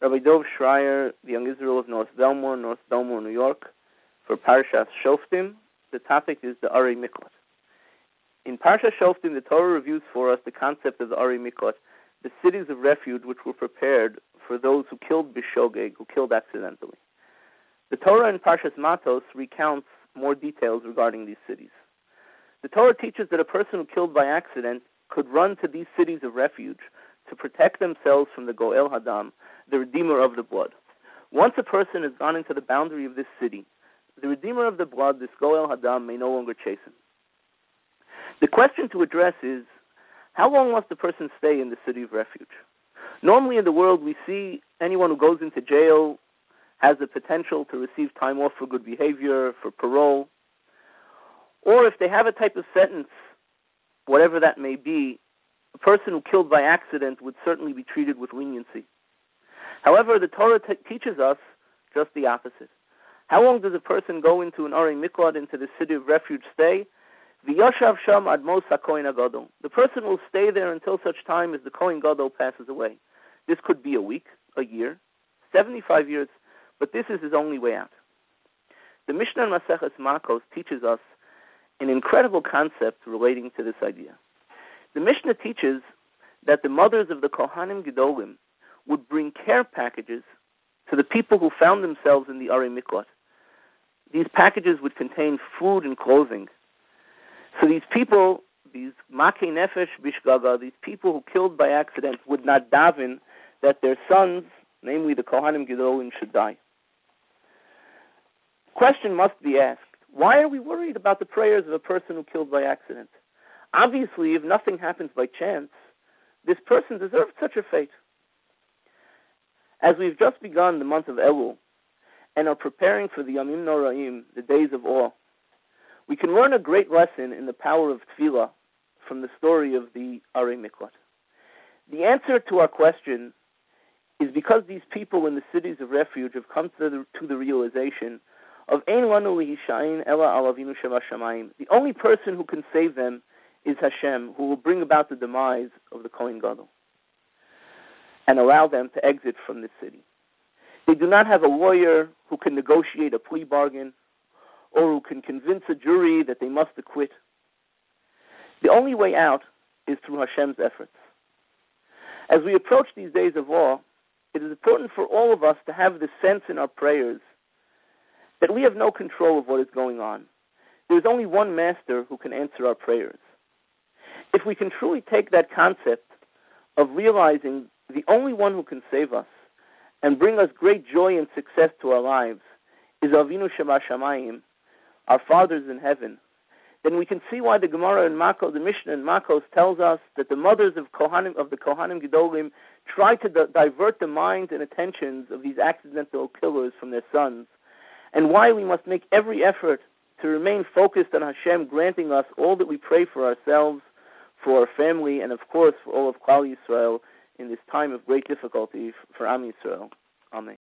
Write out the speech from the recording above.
Rabbi Dov Schreier, the Young Israel of North Bellmore, North Bellmore, New York, for Parshas Shoftim. The topic is the Ari Miklat. In Parsha Shoftim, the Torah reviews for us the concept of the Ari Miklat, the cities of refuge which were prepared for those who killed Bishogeg, who killed accidentally. The Torah in Parshas Matos recounts more details regarding these cities. The Torah teaches that a person who killed by accident could run to these cities of refuge to protect themselves from the Goel Hadam, the Redeemer of the blood. Once a person has gone into the boundary of this city, the Redeemer of the blood, this Goel Hadam, may no longer chase him. The question to address is how long must a person stay in the city of refuge? Normally in the world, we see anyone who goes into jail has the potential to receive time off for good behavior, for parole, or if they have a type of sentence, whatever that may be, a person who killed by accident would certainly be treated with leniency. However, the Torah t- teaches us just the opposite. How long does a person go into an Ari Miklad, into the city of refuge, stay? V'yoshav sham admos hakohen agadol. The person will stay there until such time as the Kohen Gadol passes away. This could be a week, a year, 75 years, but this is his only way out. The Mishnah in Maseches Makos teaches us an incredible concept relating to this idea. The Mishnah teaches that the mothers of the Kohanim Gedolim would bring care packages to the people who found themselves in the Ari Miklat. These packages would contain food and clothing. So these people, these Make Nefesh Bishgaga, these people who killed by accident, would not daven that their sons, namely the Kohanim Gedolim, should die. Question must be asked why are we worried about the prayers of a person who killed by accident? Obviously, if nothing happens by chance, this person deserves such a fate. As we've just begun the month of Elul and are preparing for the Yamim Noraim, the days of awe, we can learn a great lesson in the power of tefillah from the story of the Ari Miklat. The answer to our question is because these people in the cities of refuge have come to the, to the realization of Ein Lanu Lihishain Ela Alavinu Shamayim. The only person who can save them is Hashem, who will bring about the demise of the Kohen Gadol and allow them to exit from the city. They do not have a lawyer who can negotiate a plea bargain or who can convince a jury that they must acquit. The only way out is through Hashem's efforts. As we approach these days of awe, it is important for all of us to have the sense in our prayers that we have no control of what is going on. There is only one master who can answer our prayers. If we can truly take that concept of realizing the only one who can save us and bring us great joy and success to our lives is Avinu Shema Shamayim, our fathers in heaven, then we can see why the Gemara in Makos, the Mishnah in Makos tells us that the mothers of Kohanim of the Kohanim Gedolim try to di- divert the minds and attentions of these accidental killers from their sons. And why we must make every effort to remain focused on Hashem granting us all that we pray for ourselves, for our family, and of course for all of Klal Yisrael in this time of great difficulty for Am Yisrael. Amen.